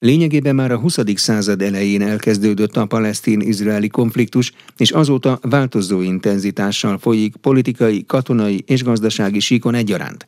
Lényegében már a 20. század elején elkezdődött a palesztin-izraeli konfliktus, és azóta változó intenzitással folyik politikai, katonai és gazdasági síkon egyaránt.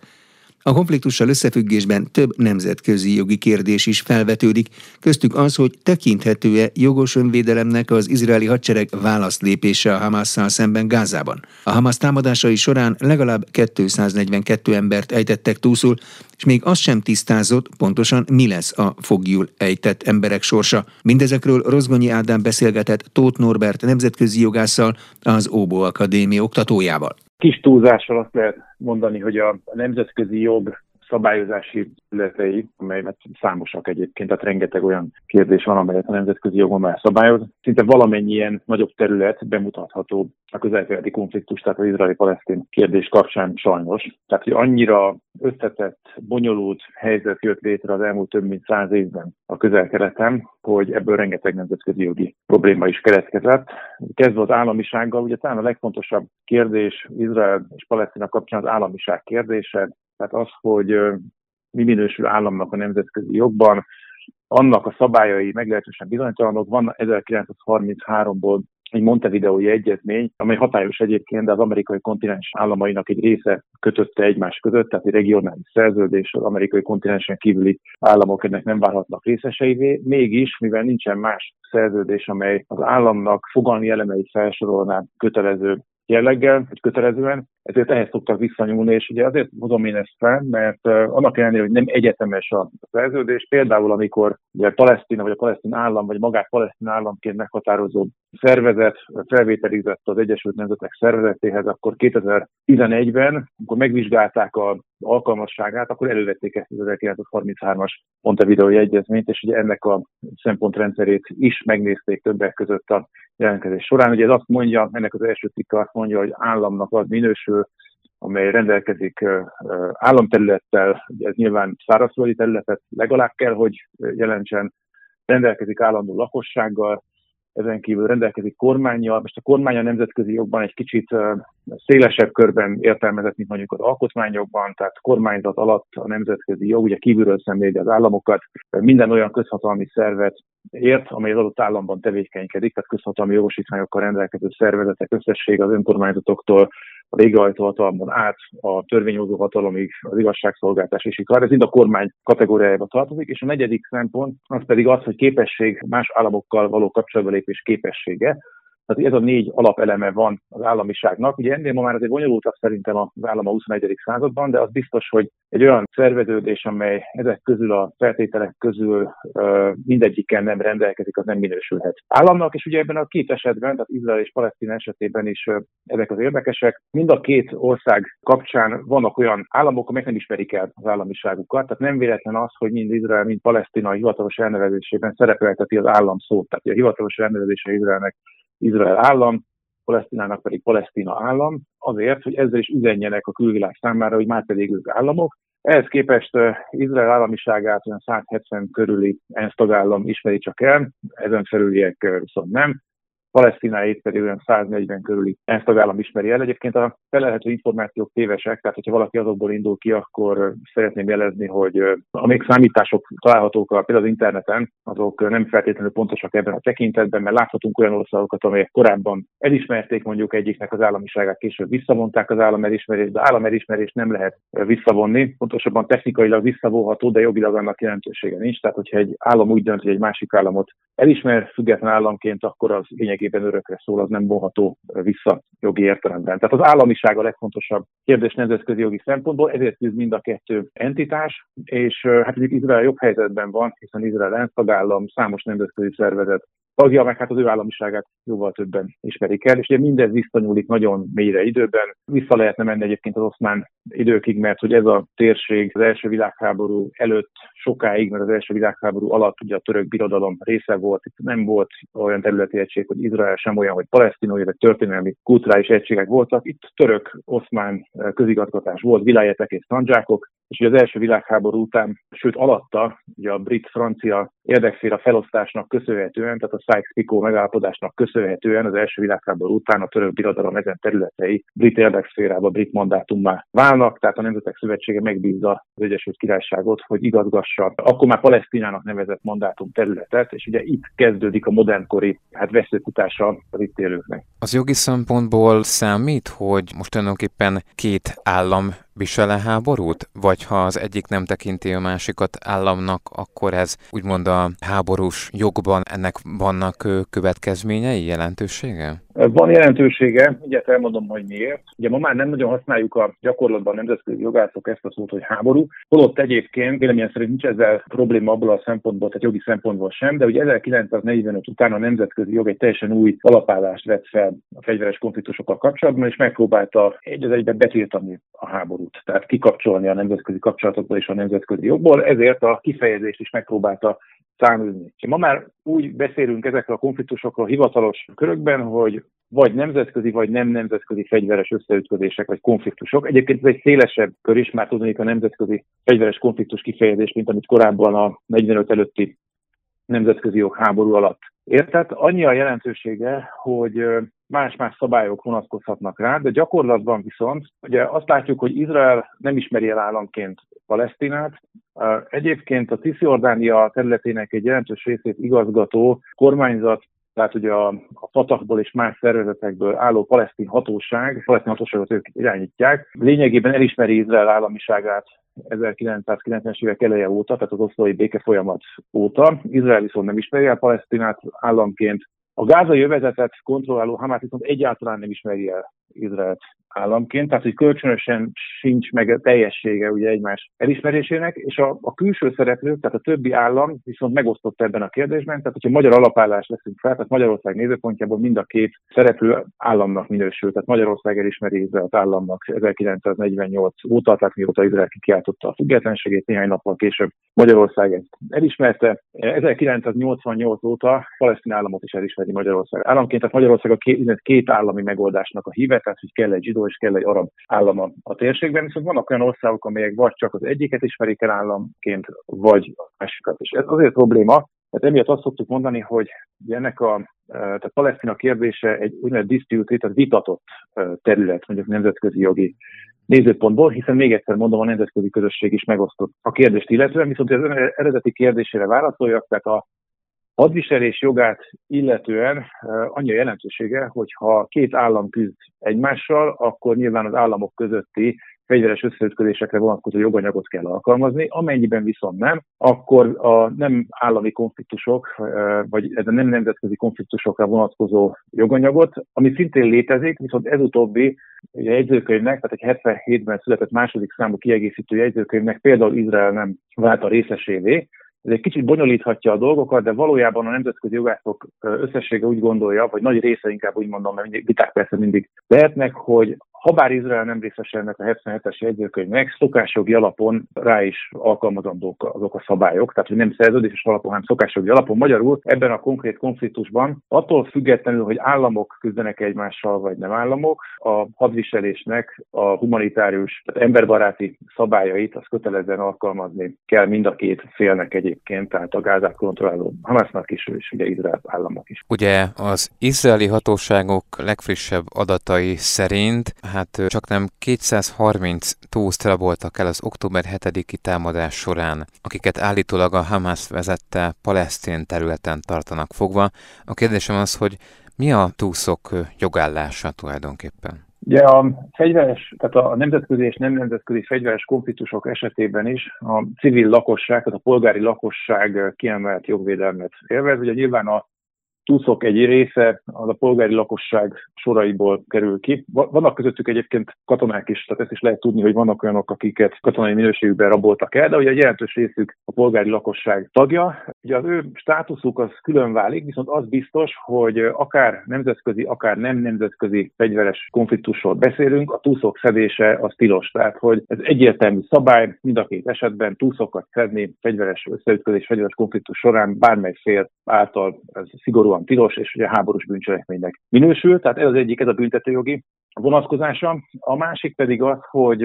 A konfliktussal összefüggésben több nemzetközi jogi kérdés is felvetődik, köztük az, hogy tekinthető-e jogos önvédelemnek az izraeli hadsereg válaszlépése a Hamasszal szemben Gázában. A Hamas támadásai során legalább 242 embert ejtettek túlszul, és még az sem tisztázott, pontosan mi lesz a fogjul ejtett emberek sorsa. Mindezekről Rozgonyi Ádám beszélgetett Tóth Norbert nemzetközi jogásszal, az Óbó Akadémia oktatójával. Kis túlzással azt lehet mondani, hogy a nemzetközi jog szabályozási területei, amelyet számosak egyébként, tehát rengeteg olyan kérdés van, amelyet a nemzetközi jogon már szabályoz. Szinte valamennyi ilyen nagyobb terület bemutatható a közelkeleti konfliktus, tehát az izraeli-palesztin kérdés kapcsán sajnos. Tehát, hogy annyira összetett, bonyolult helyzet jött létre az elmúlt több mint száz évben a közel-keleten, hogy ebből rengeteg nemzetközi jogi probléma is keletkezett. Kezdve az államisággal, ugye talán a legfontosabb kérdés Izrael és Palesztina kapcsán az államiság kérdése, tehát az, hogy mi minősül államnak a nemzetközi jogban, annak a szabályai meglehetősen bizonytalanok. Van 1933-ból egy Montevideói egyezmény, amely hatályos egyébként, de az amerikai kontinens államainak egy része kötötte egymás között, tehát egy regionális szerződés, az amerikai kontinensen kívüli államok ennek nem várhatnak részeseivé. Mégis, mivel nincsen más szerződés, amely az államnak fogalmi elemeit felsorolná kötelező jelleggel, vagy kötelezően, ezért ehhez szoktak visszanyúlni, és ugye azért hozom én ezt fel, mert annak ellenére, hogy nem egyetemes a szerződés, például amikor ugye Palesztina, vagy a palesztin állam, vagy magát palesztin államként meghatározó szervezet felvételizett az Egyesült Nemzetek szervezetéhez, akkor 2011-ben, amikor megvizsgálták a alkalmasságát, akkor elővették ezt az 1933-as Montevideo egyezményt, és ugye ennek a szempontrendszerét is megnézték többek között a jelentkezés során. Ugye ez azt mondja, ennek az első cikke azt mondja, hogy államnak az minősül, amely rendelkezik államterülettel, ez nyilván szárazföldi területet legalább kell, hogy jelentsen, rendelkezik állandó lakossággal, ezen kívül rendelkezik kormányjal. Most a kormány a nemzetközi jogban egy kicsit szélesebb körben értelmezett, mint mondjuk az alkotmányokban, tehát kormányzat alatt a nemzetközi jog ugye kívülről szemléli az államokat, minden olyan közhatalmi szervet ért, amely az adott államban tevékenykedik, tehát közhatalmi jogosítványokkal rendelkező szervezetek összessége az önkormányzatoktól a végrehajtó át a törvényhozó hatalomig az igazságszolgáltás is ikar. Ez mind a kormány kategóriájába tartozik, és a negyedik szempont az pedig az, hogy képesség más államokkal való kapcsolatba lépés képessége. Tehát ez a négy alapeleme van az államiságnak. Ugye ennél ma már azért bonyolultabb szerintem az állam a 21. században, de az biztos, hogy egy olyan szerveződés, amely ezek közül a feltételek közül mindegyikkel nem rendelkezik, az nem minősülhet államnak, és ugye ebben a két esetben, tehát Izrael és Palesztina esetében is ezek az érdekesek. Mind a két ország kapcsán vannak olyan államok, amelyek nem ismerik el az államiságukat, tehát nem véletlen az, hogy mind Izrael, mind Palesztina hivatalos elnevezésében szerepelteti az állam szót, tehát a hivatalos elnevezése Izraelnek Izrael állam, Palesztinának pedig Palesztina állam, azért, hogy ezzel is üzenjenek a külvilág számára, hogy már pedig ők államok. Ehhez képest Izrael államiságát olyan 170 körüli ENSZ tagállam ismeri csak el, ezen felüliek viszont nem. Palesztináit pedig olyan 140 körüli ENSZ tagállam ismeri el. Egyébként a felelhető információk tévesek, tehát hogyha valaki azokból indul ki, akkor szeretném jelezni, hogy amíg számítások találhatók például az interneten, azok nem feltétlenül pontosak ebben a tekintetben, mert láthatunk olyan országokat, amelyek korábban elismerték mondjuk egyiknek az államiságát, később visszavonták az államelismerést, de államelismerést nem lehet visszavonni. Pontosabban technikailag visszavonható, de jogilag annak jelentősége nincs. Tehát, hogyha egy állam úgy dönt, hogy egy másik államot elismer független államként, akkor az lényegében örökre szól, az nem vonható vissza jogi értelemben. Tehát az államiság a legfontosabb kérdés nemzetközi jogi szempontból, ezért küzd mind a kettő entitás, és hát mondjuk Izrael jobb helyzetben van, hiszen Izrael ENSZ tagállam, számos nemzetközi szervezet tagja, meg hát az ő államiságát jóval többen ismerik el, és ugye mindez visszanyúlik nagyon mélyre időben. Vissza lehetne menni egyébként az oszmán időkig, mert hogy ez a térség az első világháború előtt sokáig, mert az első világháború alatt ugye a török birodalom része volt, itt nem volt olyan területi egység, hogy Izrael sem olyan, hogy palesztinai, vagy történelmi kulturális egységek voltak. Itt török, oszmán közigazgatás volt, vilájetek és szandzsákok, és ugye az első világháború után, sőt alatta, ugye a brit-francia érdekszféra felosztásnak köszönhetően, tehát a Sykes-Picot megállapodásnak köszönhetően az első világháború után a török birodalom ezen területei brit érdekszférába, brit mandátummá válnak, tehát a Nemzetek Szövetsége megbízza az Egyesült Királyságot, hogy igazgassa akkor már Palesztinának nevezett mandátum területet, és ugye itt kezdődik a modernkori hát veszőkutása az itt élőknek. Az jogi szempontból számít, hogy most tulajdonképpen két állam visele háborút? Vagy ha az egyik nem tekinti a másikat államnak, akkor ez úgymond a háborús jogban ennek vannak következményei, jelentősége? Van jelentősége, ugye elmondom, hogy miért. Ugye ma már nem nagyon használjuk a gyakorlatban nemzetközi jogászok ezt a szót, hogy háború. Holott egyébként véleményem szerint nincs ezzel probléma abból a szempontból, tehát jogi szempontból sem, de ugye 1945 után a nemzetközi jog egy teljesen új alapállást vett fel a fegyveres konfliktusokkal kapcsolatban, és megpróbálta egy az egyben betiltani a háborút, tehát kikapcsolni a nemzetközi kapcsolatokból és a nemzetközi jogból, ezért a kifejezést is megpróbálta száműzni. Ma már úgy beszélünk ezekről a konfliktusokról hivatalos körökben, hogy vagy nemzetközi, vagy nem nemzetközi fegyveres összeütközések, vagy konfliktusok. Egyébként ez egy szélesebb kör is, már tudnék a nemzetközi fegyveres konfliktus kifejezés, mint amit korábban a 45 előtti nemzetközi jogháború alatt értett. Annyi a jelentősége, hogy más-más szabályok vonatkozhatnak rá, de gyakorlatban viszont ugye azt látjuk, hogy Izrael nem ismeri el államként Palesztinát. Egyébként a Cisziordánia területének egy jelentős részét igazgató kormányzat tehát ugye a, a Fatahból és más szervezetekből álló palesztin hatóság, palesztin hatóságot ők irányítják, lényegében elismeri Izrael államiságát 1990-es évek eleje óta, tehát az oszlói béke folyamat óta. Izrael viszont nem ismeri el Palesztinát államként. A gázai övezetet kontrolláló Hamász viszont egyáltalán nem ismeri el Izraelt államként, tehát hogy kölcsönösen sincs meg a teljessége ugye egymás elismerésének, és a, a külső szereplők, tehát a többi állam viszont megosztott ebben a kérdésben, tehát hogyha magyar alapállás leszünk fel, tehát Magyarország nézőpontjából mind a két szereplő államnak minősül, tehát Magyarország elismeri Izraelt államnak 1948 óta, tehát mióta Izrael kikiáltotta a függetlenségét, néhány nappal később Magyarország ezt elismerte. 1988 óta palesztin államot is elismeri Magyarország államként, tehát Magyarország a két, két állami megoldásnak a híve, tehát hogy kell egy zsidó és kell egy arab állam a, térségben, viszont vannak olyan országok, amelyek vagy csak az egyiket ismerik el államként, vagy a másikat. És ez azért probléma, mert emiatt azt szoktuk mondani, hogy ennek a tehát Palesztina kérdése egy úgynevezett dispute, tehát vitatott terület, mondjuk nemzetközi jogi nézőpontból, hiszen még egyszer mondom, a nemzetközi közösség is megosztott a kérdést illetően, viszont az eredeti kérdésére válaszoljak, tehát a hadviselés jogát illetően annyi a jelentősége, hogy ha két állam küzd egymással, akkor nyilván az államok közötti fegyveres összeütközésekre vonatkozó joganyagot kell alkalmazni, amennyiben viszont nem, akkor a nem állami konfliktusok, vagy ez a nem nemzetközi konfliktusokra vonatkozó joganyagot, ami szintén létezik, viszont ez utóbbi ugye jegyzőkönyvnek, tehát egy 77-ben született második számú kiegészítő jegyzőkönyvnek például Izrael nem vált a részesévé, ez egy kicsit bonyolíthatja a dolgokat, de valójában a nemzetközi jogászok összessége úgy gondolja, vagy nagy része inkább úgy mondom, mert viták persze mindig lehetnek, hogy ha bár Izrael nem részes ennek a 77-es jegyzőkönyvnek, szokásjogi alapon rá is alkalmazandók azok a szabályok, tehát hogy nem szerződéses alapon, hanem szokásjogi alapon. Magyarul ebben a konkrét konfliktusban, attól függetlenül, hogy államok küzdenek egymással, vagy nem államok, a hadviselésnek a humanitárius, tehát emberbaráti szabályait az kötelezően alkalmazni kell mind a két félnek egyébként, tehát a Gázát kontrolláló Hamasnak is, és ugye Izrael államok is. Ugye az izraeli hatóságok legfrissebb adatai szerint hát csak nem 230 túszt raboltak el az október 7-i támadás során, akiket állítólag a Hamas vezette palesztén területen tartanak fogva. A kérdésem az, hogy mi a túszok jogállása tulajdonképpen? Ugye a fegyveres, tehát a nemzetközi és nem nemzetközi fegyveres konfliktusok esetében is a civil lakosság, tehát a polgári lakosság kiemelt jogvédelmet élvez. Ugye nyilván a túszok egy része az a polgári lakosság soraiból kerül ki. Vannak közöttük egyébként katonák is, tehát ezt is lehet tudni, hogy vannak olyanok, akiket katonai minőségükben raboltak el, de ugye egy jelentős részük a polgári lakosság tagja. Ugye az ő státuszuk az külön válik, viszont az biztos, hogy akár nemzetközi, akár nem nemzetközi fegyveres konfliktusról beszélünk, a túszok szedése az tilos. Tehát, hogy ez egyértelmű szabály, mind a két esetben túszokat szedni fegyveres összeütközés, fegyveres konfliktus során bármely fél által ez szigorúan van tilos, és ugye háborús bűncselekménynek minősül. Tehát ez az egyik, ez a büntetőjogi vonatkozása. A másik pedig az, hogy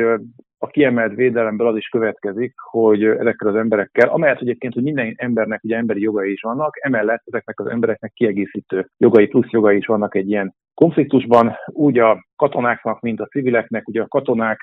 a kiemelt védelemből az is következik, hogy ezekkel az emberekkel, amelyet egyébként, hogy minden embernek ugye emberi jogai is vannak, emellett ezeknek az embereknek kiegészítő jogai plusz jogai is vannak egy ilyen konfliktusban úgy a katonáknak, mint a civileknek, ugye a katonák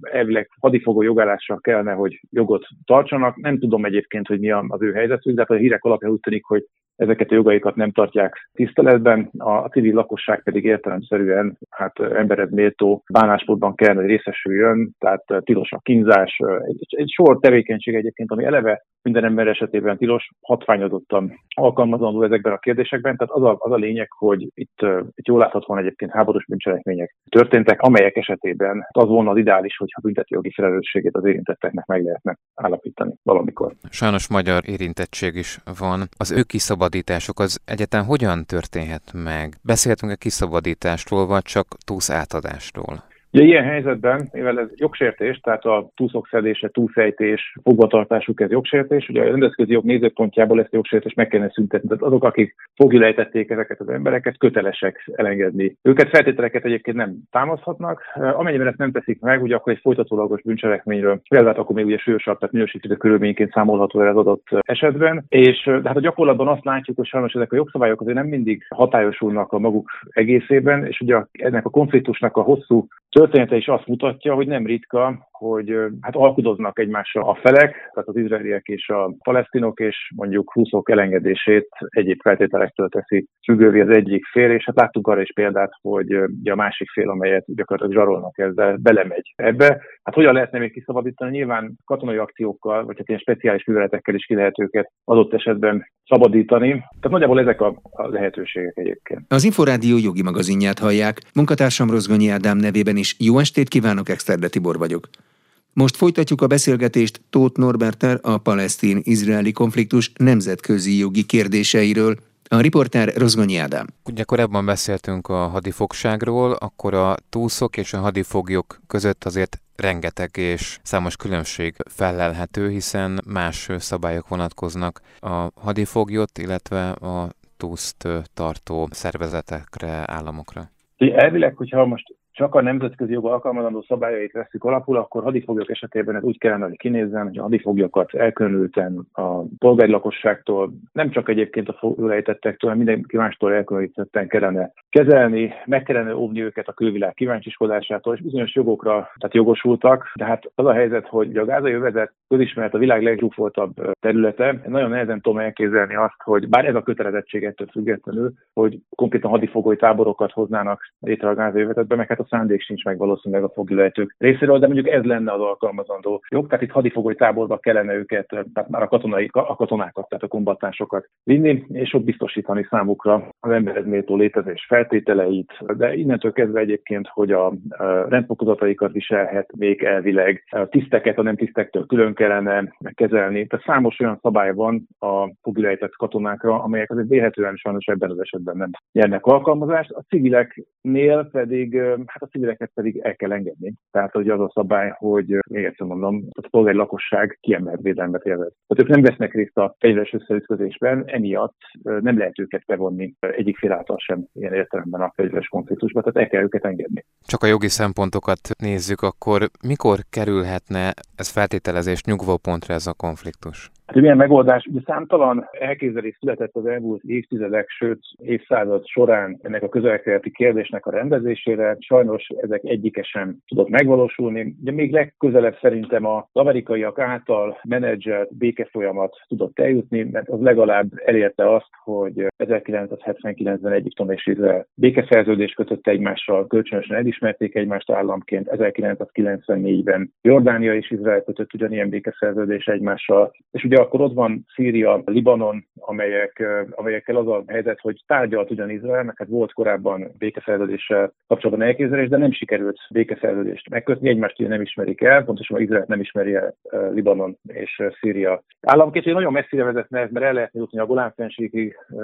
elvileg hadifogó jogállással kellene, hogy jogot tartsanak. Nem tudom egyébként, hogy mi az ő helyzetük, de hát a hírek alapján úgy tűnik, hogy ezeket a jogaikat nem tartják tiszteletben, a civil lakosság pedig értelemszerűen hát embered méltó bánásmódban kellene, hogy részesüljön, tehát tilos a kínzás, egy, egy sor tevékenység egyébként, ami eleve minden ember esetében tilos, hatványozottan alkalmazandó ezekben a kérdésekben, tehát az a, az a lényeg, hogy itt, itt jól láthatóan egyébként háborús bűncselekmények történtek, amelyek esetében az volna az ideális, hogyha jogi felelősségét az érintetteknek meg lehetne állapítani valamikor. Sajnos magyar érintettség is van. Az ő kiszabadítások az egyetlen hogyan történhet meg? Beszélhetünk a kiszabadításról, vagy csak túsz átadásról? Ugye ilyen helyzetben, mivel ez jogsértés, tehát a túszok szedése, túlfejtés, fogvatartásuk ez jogsértés, ugye a rendezközi jog nézőpontjából ezt a jogsértést meg kellene szüntetni. Tehát azok, akik fogjulejtették ezeket az embereket, kötelesek elengedni. Őket feltételeket egyébként nem támaszthatnak. Amennyiben ezt nem teszik meg, ugye akkor egy folytatólagos bűncselekményről, például akkor még ugye súlyosabb, tehát minősítő körülményként számolható el az adott esetben. És de hát a gyakorlatban azt látjuk, hogy sajnos ezek a jogszabályok azért nem mindig hatályosulnak a maguk egészében, és ugye ennek a konfliktusnak a hosszú története is azt mutatja, hogy nem ritka, hogy hát alkudoznak egymással a felek, tehát az izraeliek és a palesztinok, és mondjuk húszok elengedését egyéb feltételektől teszi függővé az egyik fél, és hát láttunk arra is példát, hogy a másik fél, amelyet gyakorlatilag zsarolnak ezzel, belemegy ebbe. Hát hogyan lehetne még kiszabadítani? Nyilván katonai akciókkal, vagy hát ilyen speciális műveletekkel is ki lehet őket adott esetben szabadítani. Tehát nagyjából ezek a, a lehetőségek egyébként. Az Inforádió jogi magazinját hallják. Munkatársam Rozgonyi Ádám nevében is jó estét kívánok, Exterde Tibor vagyok. Most folytatjuk a beszélgetést Tóth Norberter a palesztin-izraeli konfliktus nemzetközi jogi kérdéseiről. A riporter Rozgonyi Ádám. Ugye korábban beszéltünk a hadifogságról, akkor a túszok és a hadifoglyok között azért rengeteg és számos különbség felelhető, hiszen más szabályok vonatkoznak a hadifoglyot, illetve a túszt tartó szervezetekre, államokra. Elvileg, hogyha most csak a nemzetközi jog alkalmazandó szabályait veszik alapul, akkor hadifoglyok esetében ez úgy kellene, hogy kinézzen, hogy a hadifoglyokat elkülönülten a polgári lakosságtól, nem csak egyébként a foglejtettektől, hanem mindenki mástól elkülönítetten kellene kezelni, meg kellene óvni őket a külvilág kíváncsiskodásától, és bizonyos jogokra tehát jogosultak. De hát az a helyzet, hogy a gázai övezet közismert a világ legzsúfoltabb területe, nagyon nehezen tudom elképzelni azt, hogy bár ez a kötelezettség ettől függetlenül, hogy konkrétan hadifogoly táborokat hoznának létre a gázai övezetbe, meg hát a szándék sincs meg valószínűleg a foglyolejtők részéről, de mondjuk ez lenne az alkalmazandó jog. Tehát itt hadifogoly táborba kellene őket, tehát már a, katonai, a katonákat, tehát a kombatánsokat vinni, és ott biztosítani számukra az emberhez méltó létezés feltételeit, de innentől kezdve egyébként, hogy a rendfokozataikat viselhet még elvileg, a tiszteket a nem tisztektől külön kellene kezelni. Tehát számos olyan szabály van a foglyolejtett katonákra, amelyek azért vélhetően sajnos ebben az esetben nem nyernek alkalmazást. A civileknél pedig hát a civileket pedig el kell engedni. Tehát hogy az a szabály, hogy még egyszer mondom, a polgári lakosság kiemelt védelmet élvez. Tehát ők nem vesznek részt a fegyveres összeütközésben, emiatt nem lehet őket bevonni egyik fél által sem ilyen értelemben a fegyveres konfliktusba, tehát el kell őket engedni. Csak a jogi szempontokat nézzük, akkor mikor kerülhetne ez feltételezés nyugvópontra ez a konfliktus? Hát milyen megoldás? Ugye számtalan elképzelés született az elmúlt évtizedek, sőt évszázad során ennek a közelkeleti kérdésnek a rendezésére. Sajnos ezek egyike sem tudott megvalósulni. Ugye még legközelebb szerintem az amerikaiak által menedzselt békefolyamat tudott eljutni, mert az legalább elérte azt, hogy 1979-ben Egyiptom és Izrael békeszerződést kötött egymással, kölcsönösen elismerték egymást államként, 1994-ben Jordánia és Izrael kötött ugyanilyen békeszerződés egymással, és ugye akkor ott van Szíria, Libanon, amelyek, amelyekkel az a helyzet, hogy tárgyalt ugyan Izrael, mert hát volt korábban békeszerződéssel kapcsolatban elképzelés, de nem sikerült békeszerződést megkötni, egymást nem ismerik el, pontosan Izrael nem ismeri el Libanon és Szíria. Államként nagyon messzire vezetne ez, mert el lehetne jutni a Golán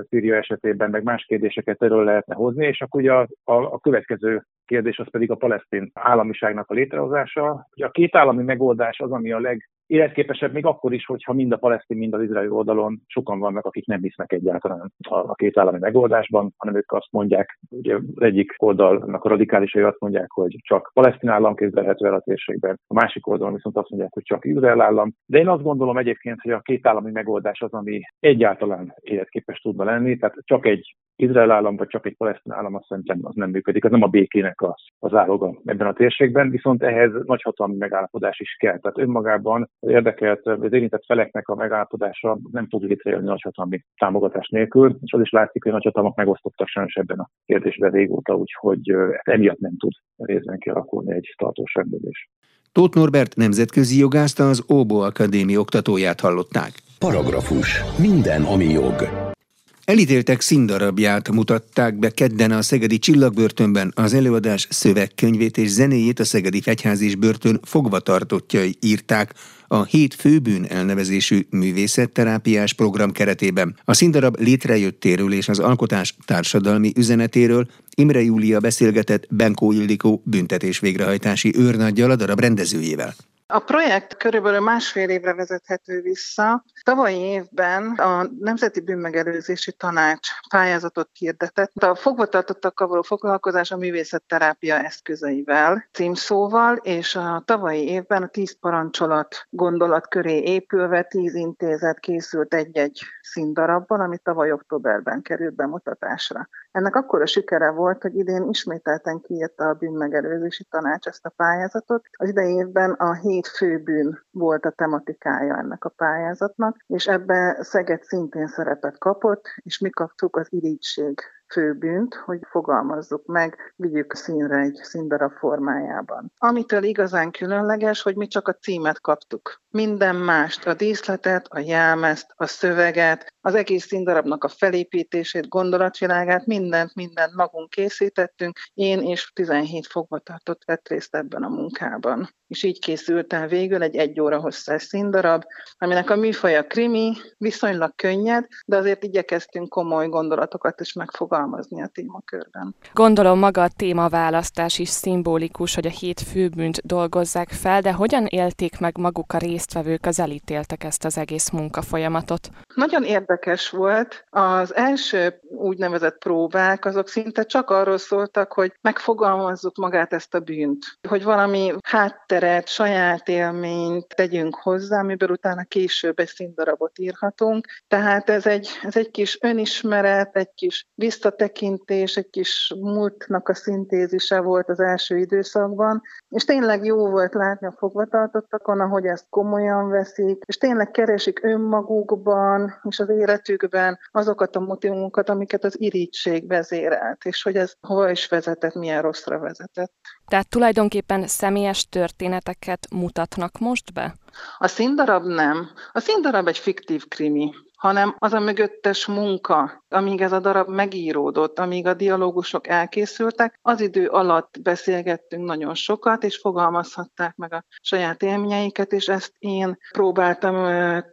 Szíria esetében, meg más kérdéseket erről lehetne hozni, és akkor ugye a, a, a következő kérdés az pedig a palesztin államiságnak a létrehozása. Ugye a két állami megoldás az, ami a leg életképesebb még akkor is, hogyha mind a palesztin, mind az izraeli oldalon sokan vannak, akik nem hisznek egyáltalán a két állami megoldásban, hanem ők azt mondják, ugye az egyik oldalnak a radikálisai azt mondják, hogy csak palesztin állam képzelhető el a térségben, a másik oldalon viszont azt mondják, hogy csak Izrael állam. De én azt gondolom egyébként, hogy a két állami megoldás az, ami egyáltalán életképes tudna lenni, tehát csak egy Izrael állam, vagy csak egy palesztin állam, azt szerintem az nem működik. Ez nem a békének az, az áloga ebben a térségben, viszont ehhez nagyhatalmi megállapodás is kell. Tehát önmagában az érdekelt, az érintett feleknek a megállapodása nem tud létrejönni nagyhatalmi támogatás nélkül, és az is látszik, hogy a nagyhatalmak megosztottak sajnos ebben a kérdésben régóta, úgyhogy emiatt nem tud részben kialakulni egy tartós rendezés. Tóth Norbert nemzetközi jogászt az Óbo Akadémi oktatóját hallották. Paragrafus. Minden, ami jog. Elítéltek színdarabját mutatták be kedden a Szegedi Csillagbörtönben az előadás szövegkönyvét és zenéjét a Szegedi Fegyház és Börtön fogvatartottjai írták a Hét Főbűn elnevezésű művészetterápiás program keretében. A színdarab létrejöttéről és az alkotás társadalmi üzenetéről Imre Júlia beszélgetett Benkó Ildikó büntetés végrehajtási őrnaggyal a darab rendezőjével. A projekt körülbelül másfél évre vezethető vissza. Tavalyi évben a Nemzeti Bűnmegelőzési Tanács pályázatot hirdetett. A fogvatartottakkal való foglalkozás a művészetterápia eszközeivel, címszóval, és a tavalyi évben a tíz parancsolat gondolat köré épülve tíz intézet készült egy-egy színdarabban, ami tavaly októberben került bemutatásra. Ennek akkor a sikere volt, hogy idén ismételten kiírta a bűnmegelőzési tanács ezt a pályázatot. Az idei évben a hét főbűn volt a tematikája ennek a pályázatnak, és ebbe Szeged szintén szerepet kapott, és mi kaptuk az irigység főbűnt, hogy fogalmazzuk meg, vigyük színre egy színdarab formájában. Amitől igazán különleges, hogy mi csak a címet kaptuk. Minden mást, a díszletet, a jelmezt, a szöveget, az egész színdarabnak a felépítését, gondolatvilágát, mindent, mindent magunk készítettünk. Én és 17 fogvatartott vett részt ebben a munkában. És így készült el végül egy egy óra hosszás színdarab, aminek a műfaja krimi, viszonylag könnyed, de azért igyekeztünk komoly gondolatokat is megfogalmazni a témakörben. Gondolom maga a témaválasztás is szimbolikus, hogy a hét főbűnt dolgozzák fel, de hogyan élték meg maguk a résztvevők, az elítéltek ezt az egész munkafolyamatot? Nagyon érdekes érdekes volt. Az első úgynevezett próbák, azok szinte csak arról szóltak, hogy megfogalmazzuk magát ezt a bűnt. Hogy valami hátteret, saját élményt tegyünk hozzá, amiből utána később egy színdarabot írhatunk. Tehát ez egy, ez egy kis önismeret, egy kis visszatekintés, egy kis múltnak a szintézise volt az első időszakban, és tényleg jó volt látni a fogvatartottakon, ahogy ezt komolyan veszik, és tényleg keresik önmagukban, és az életükben azokat a motivumokat, amiket az irítség vezérelt, és hogy ez hova is vezetett, milyen rosszra vezetett. Tehát tulajdonképpen személyes történeteket mutatnak most be? A színdarab nem. A színdarab egy fiktív krimi hanem az a mögöttes munka, amíg ez a darab megíródott, amíg a dialógusok elkészültek, az idő alatt beszélgettünk nagyon sokat, és fogalmazhatták meg a saját élményeiket, és ezt én próbáltam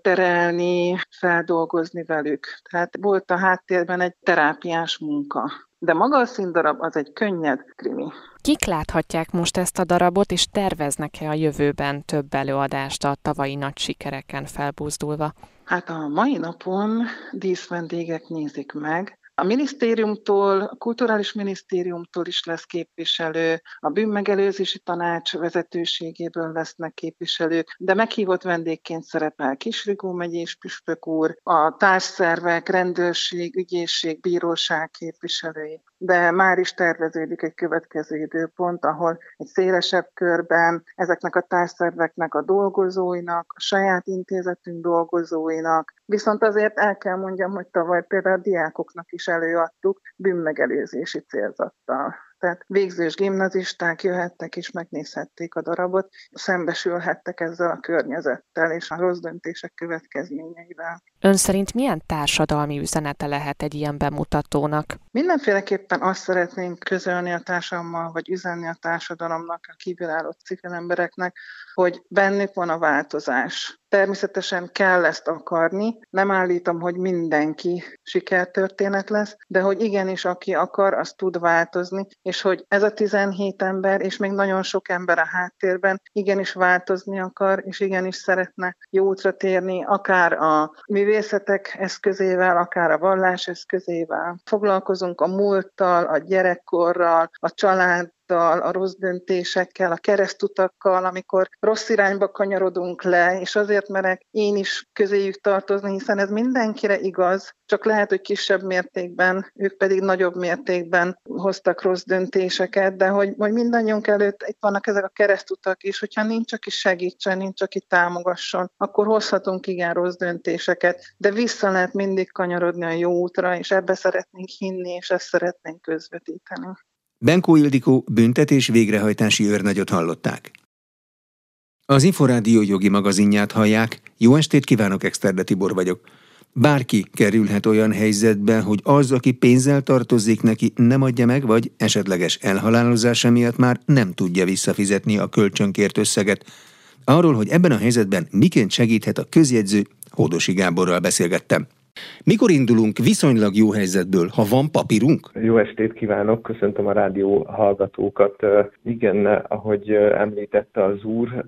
terelni, feldolgozni velük. Tehát volt a háttérben egy terápiás munka. De maga a színdarab az egy könnyed krimi. Kik láthatják most ezt a darabot, és terveznek-e a jövőben több előadást a tavalyi nagy sikereken felbúzdulva? Hát a mai napon díszvendégek nézik meg, a minisztériumtól, a kulturális minisztériumtól is lesz képviselő, a bűnmegelőzési tanács vezetőségéből lesznek képviselők, de meghívott vendégként szerepel Kisrigó megyés püspök úr, a társszervek, rendőrség, ügyészség, bíróság képviselői. De már is terveződik egy következő időpont, ahol egy szélesebb körben ezeknek a társszerveknek a dolgozóinak, a saját intézetünk dolgozóinak, viszont azért el kell mondjam, hogy tavaly például a diákoknak is előadtuk bűnmegelőzési célzattal. Tehát végzős gimnazisták jöhettek és megnézhették a darabot, szembesülhettek ezzel a környezettel és a rossz döntések következményeivel. Ön szerint milyen társadalmi üzenete lehet egy ilyen bemutatónak? Mindenféleképpen azt szeretnénk közölni a társadalommal, vagy üzenni a társadalomnak, a kívülálló civil embereknek, hogy bennük van a változás. Természetesen kell ezt akarni. Nem állítom, hogy mindenki sikertörténet lesz, de hogy igenis, aki akar, az tud változni, és hogy ez a 17 ember, és még nagyon sok ember a háttérben igenis változni akar, és igenis szeretne jó útra térni, akár a művészetek eszközével, akár a vallás eszközével. Foglalkozunk a múlttal, a gyerekkorral, a család a rossz döntésekkel, a keresztutakkal, amikor rossz irányba kanyarodunk le, és azért merek én is közéjük tartozni, hiszen ez mindenkire igaz, csak lehet, hogy kisebb mértékben, ők pedig nagyobb mértékben hoztak rossz döntéseket, de hogy, hogy mindannyiunk előtt itt vannak ezek a keresztutak is, hogyha nincs, aki segítsen, nincs, aki támogasson, akkor hozhatunk igen rossz döntéseket, de vissza lehet mindig kanyarodni a jó útra, és ebbe szeretnénk hinni, és ezt szeretnénk közvetíteni. Benkó Ildikó büntetés végrehajtási őrnagyot hallották. Az Inforádió jogi magazinját hallják. Jó estét kívánok, Exterde Tibor vagyok. Bárki kerülhet olyan helyzetbe, hogy az, aki pénzzel tartozik neki, nem adja meg, vagy esetleges elhalálozása miatt már nem tudja visszafizetni a kölcsönkért összeget. Arról, hogy ebben a helyzetben miként segíthet a közjegyző, Hódosi Gáborral beszélgettem. Mikor indulunk viszonylag jó helyzetből, ha van papírunk? Jó estét kívánok, köszöntöm a rádió hallgatókat. Igen, ahogy említette az úr,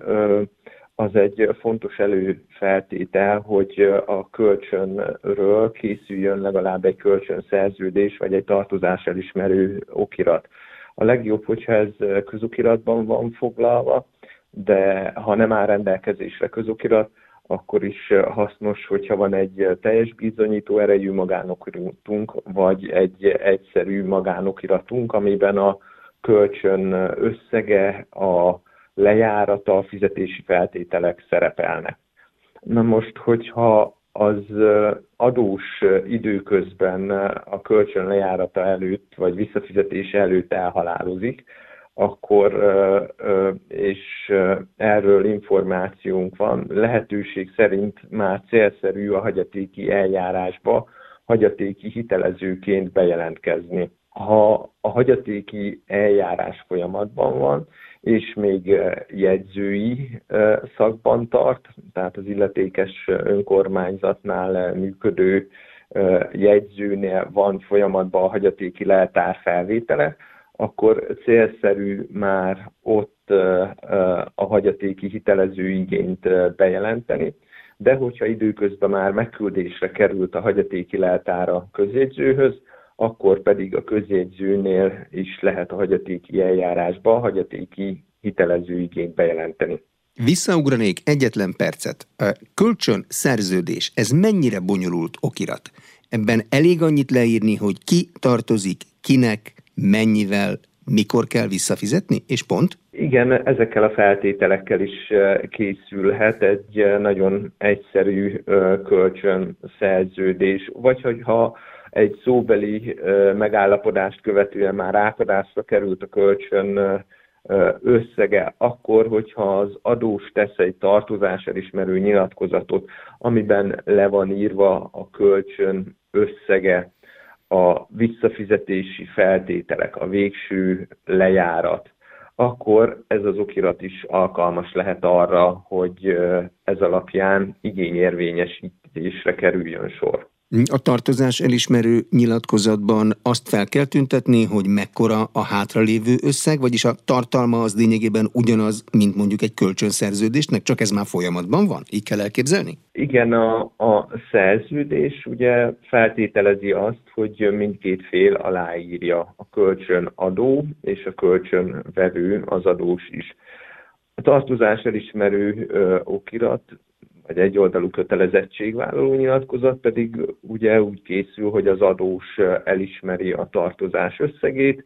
az egy fontos előfeltétel, hogy a kölcsönről készüljön legalább egy kölcsönszerződés, vagy egy tartozás elismerő okirat. A legjobb, hogyha ez közokiratban van foglalva, de ha nem áll rendelkezésre közokirat, akkor is hasznos, hogyha van egy teljes bizonyító erejű magánokiratunk, vagy egy egyszerű magánokiratunk, amiben a kölcsön összege, a lejárata, a fizetési feltételek szerepelnek. Na most, hogyha az adós időközben a kölcsön lejárata előtt, vagy visszafizetése előtt elhalálozik, akkor, és erről információnk van, lehetőség szerint már célszerű a hagyatéki eljárásba hagyatéki hitelezőként bejelentkezni. Ha a hagyatéki eljárás folyamatban van, és még jegyzői szakban tart, tehát az illetékes önkormányzatnál működő jegyzőnél van folyamatban a hagyatéki leltár felvétele, akkor célszerű már ott a hagyatéki hitelező igényt bejelenteni, de hogyha időközben már megküldésre került a hagyatéki leltára közjegyzőhöz, akkor pedig a közjegyzőnél is lehet a hagyatéki eljárásba a hagyatéki hitelező igényt bejelenteni. Visszaugranék egyetlen percet. Kölcsön szerződés, ez mennyire bonyolult okirat? Ebben elég annyit leírni, hogy ki tartozik, kinek, mennyivel, mikor kell visszafizetni, és pont? Igen, ezekkel a feltételekkel is készülhet egy nagyon egyszerű kölcsönszerződés, vagy hogyha egy szóbeli megállapodást követően már átadásra került a kölcsön összege, akkor, hogyha az adós tesz egy tartozás elismerő nyilatkozatot, amiben le van írva a kölcsön összege, a visszafizetési feltételek, a végső lejárat, akkor ez az okirat is alkalmas lehet arra, hogy ez alapján igényérvényesítésre kerüljön sor. A tartozás elismerő nyilatkozatban azt fel kell tüntetni, hogy mekkora a hátralévő összeg, vagyis a tartalma az lényegében ugyanaz, mint mondjuk egy kölcsönszerződésnek, csak ez már folyamatban van? Így kell elképzelni? Igen, a, a szerződés ugye feltételezi azt, hogy mindkét fél aláírja a kölcsön adó és a kölcsön vevő, az adós is. A tartozás elismerő ö, okirat vagy egyoldalú kötelezettségvállaló nyilatkozat pedig ugye úgy készül, hogy az adós elismeri a tartozás összegét,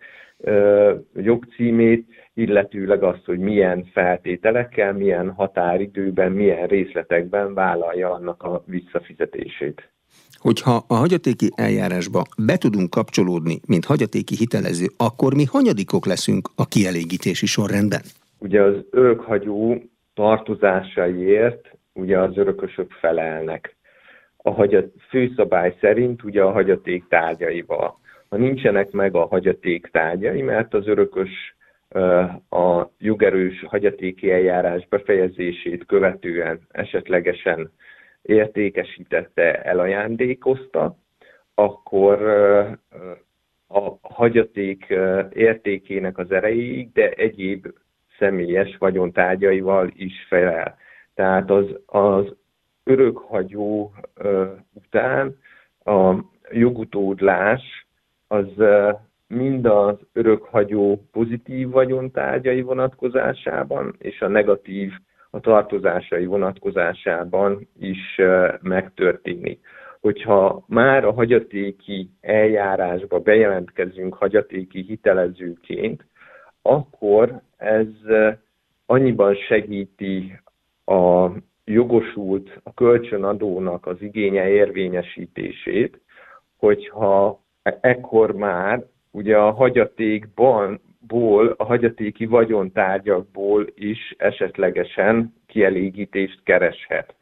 jogcímét, illetőleg azt, hogy milyen feltételekkel, milyen határidőben, milyen részletekben vállalja annak a visszafizetését. Hogyha a hagyatéki eljárásba be tudunk kapcsolódni, mint hagyatéki hitelező, akkor mi hanyadikok leszünk a kielégítési sorrendben? Ugye az örökhagyó tartozásaiért ugye az örökösök felelnek. A hagyat, főszabály szerint ugye a hagyaték tárgyaival. ha nincsenek meg a hagyaték tárgyai, mert az örökös a jogerős hagyatéki eljárás befejezését követően esetlegesen értékesítette, elajándékozta, akkor a hagyaték értékének az erejéig, de egyéb személyes vagyontárgyaival is felel. Tehát az, az örökhagyó után a jogutódlás az mind az örökhagyó pozitív vagyontárgyai vonatkozásában és a negatív a tartozásai vonatkozásában is megtörténik. Hogyha már a hagyatéki eljárásba bejelentkezünk hagyatéki hitelezőként, akkor ez annyiban segíti a jogosult, a kölcsönadónak az igénye érvényesítését, hogyha ekkor már ugye a hagyatékban ból, a hagyatéki vagyontárgyakból is esetlegesen kielégítést kereshet.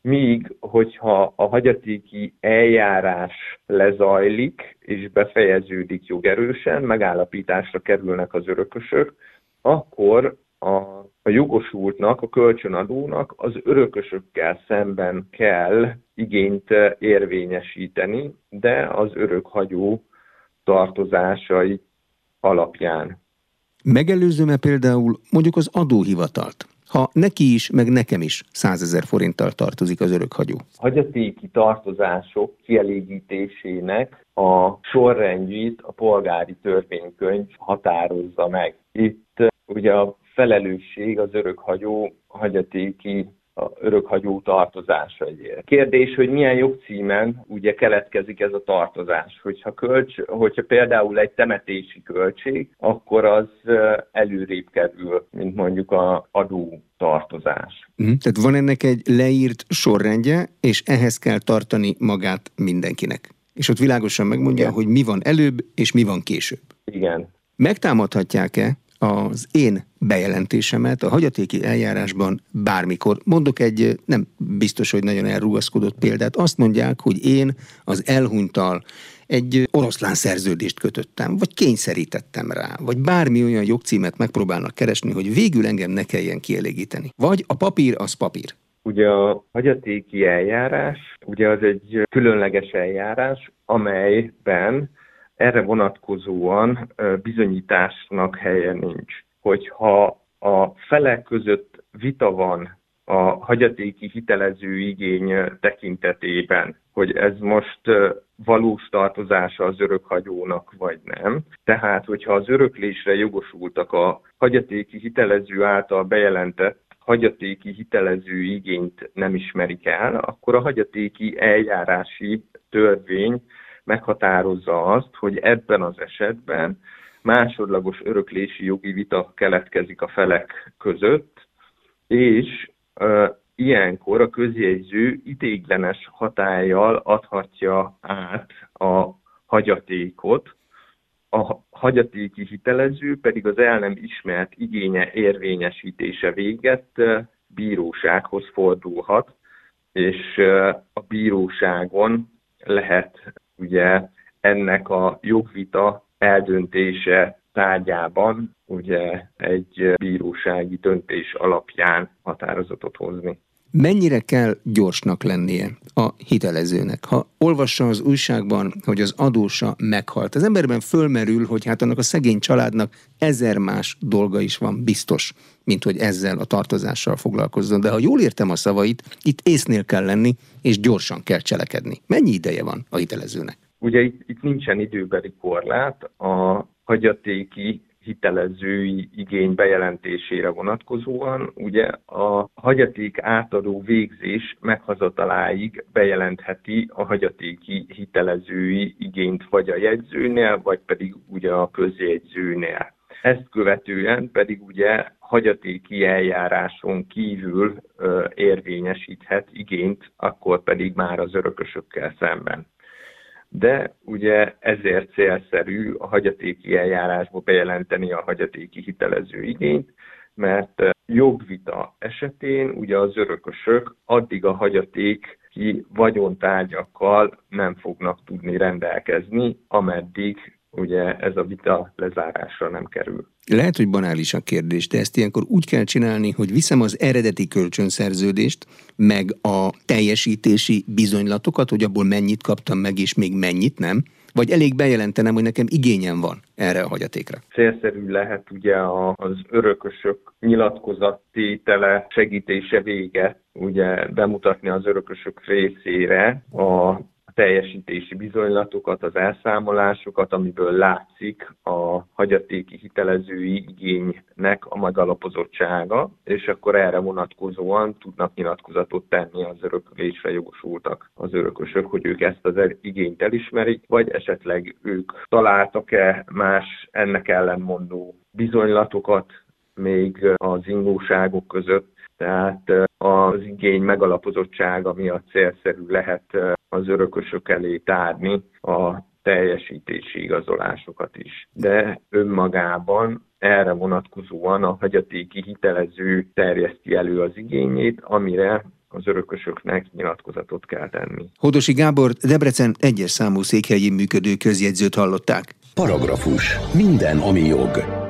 Míg, hogyha a hagyatéki eljárás lezajlik és befejeződik jogerősen, megállapításra kerülnek az örökösök, akkor a, a jogosultnak, a kölcsönadónak az örökösökkel szemben kell igényt érvényesíteni, de az örökhagyó tartozásai alapján. Megelőzöm-e például mondjuk az adóhivatalt? ha neki is, meg nekem is 100 ezer forinttal tartozik az örökhagyó. Hagyatéki tartozások kielégítésének a sorrendjét a polgári törvénykönyv határozza meg. Itt ugye a felelősség az örökhagyó hagyatéki a örökhagyó tartozásaiért. Kérdés, hogy milyen jogcímen ugye keletkezik ez a tartozás. Hogyha, kölcs, hogyha például egy temetési költség, akkor az előrébb kerül, mint mondjuk a adó tartozás. Mm, tehát van ennek egy leírt sorrendje, és ehhez kell tartani magát mindenkinek. És ott világosan megmondja, Igen. hogy mi van előbb, és mi van később. Igen. Megtámadhatják-e az én bejelentésemet a hagyatéki eljárásban bármikor. Mondok egy nem biztos, hogy nagyon elrugaszkodott példát. Azt mondják, hogy én az elhunytal egy oroszlán szerződést kötöttem, vagy kényszerítettem rá, vagy bármi olyan jogcímet megpróbálnak keresni, hogy végül engem ne kelljen kielégíteni. Vagy a papír az papír. Ugye a hagyatéki eljárás, ugye az egy különleges eljárás, amelyben erre vonatkozóan bizonyításnak helye nincs. Hogyha a felek között vita van a hagyatéki hitelező igény tekintetében, hogy ez most valós tartozása az örökhagyónak, vagy nem. Tehát, hogyha az öröklésre jogosultak a hagyatéki hitelező által bejelentett hagyatéki hitelező igényt nem ismerik el, akkor a hagyatéki eljárási törvény meghatározza azt, hogy ebben az esetben másodlagos öröklési jogi vita keletkezik a felek között, és uh, ilyenkor a közjegyző idéglenes hatállyal adhatja át a hagyatékot, a hagyatéki hitelező pedig az el nem ismert igénye érvényesítése véget bírósághoz fordulhat, és a bíróságon lehet ugye ennek a jogvita eldöntése tárgyában ugye egy bírósági döntés alapján határozatot hozni. Mennyire kell gyorsnak lennie a hitelezőnek? Ha olvassa az újságban, hogy az adósa meghalt, az emberben fölmerül, hogy hát annak a szegény családnak ezer más dolga is van biztos, mint hogy ezzel a tartozással foglalkozzon. De ha jól értem a szavait, itt észnél kell lenni, és gyorsan kell cselekedni. Mennyi ideje van a hitelezőnek? Ugye itt, itt nincsen időbeli korlát, a hagyatéki hitelezői igény bejelentésére vonatkozóan, ugye a hagyaték átadó végzés meghazataláig bejelentheti a hagyatéki hitelezői igényt vagy a jegyzőnél, vagy pedig ugye a közjegyzőnél. Ezt követően pedig ugye hagyatéki eljáráson kívül ö, érvényesíthet igényt, akkor pedig már az örökösökkel szemben de ugye ezért célszerű a hagyatéki eljárásba bejelenteni a hagyatéki hitelező igényt, mert jogvita esetén ugye az örökösök addig a hagyaték örökki vagyontárgyakkal nem fognak tudni rendelkezni, ameddig ugye ez a vita lezárásra nem kerül. Lehet, hogy banális a kérdés, de ezt ilyenkor úgy kell csinálni, hogy viszem az eredeti kölcsönszerződést, meg a teljesítési bizonylatokat, hogy abból mennyit kaptam meg, és még mennyit nem, vagy elég bejelentenem, hogy nekem igényem van erre a hagyatékra? Célszerű lehet ugye az örökösök nyilatkozattétele segítése vége, ugye bemutatni az örökösök részére a teljesítési bizonylatokat, az elszámolásokat, amiből látszik a hagyatéki hitelezői igénynek a megalapozottsága, és akkor erre vonatkozóan tudnak nyilatkozatot tenni az örökülésre jogosultak az örökösök, hogy ők ezt az igényt elismerik, vagy esetleg ők találtak-e más ennek ellenmondó bizonylatokat még az ingóságok között, tehát az igény megalapozottsága miatt célszerű lehet az örökösök elé tárni a teljesítési igazolásokat is. De önmagában erre vonatkozóan a hagyatéki hitelező terjeszti elő az igényét, amire az örökösöknek nyilatkozatot kell tenni. Hodosi Gábor, Debrecen egyes számú székhelyén működő közjegyzőt hallották. Paragrafus. Minden, ami jog.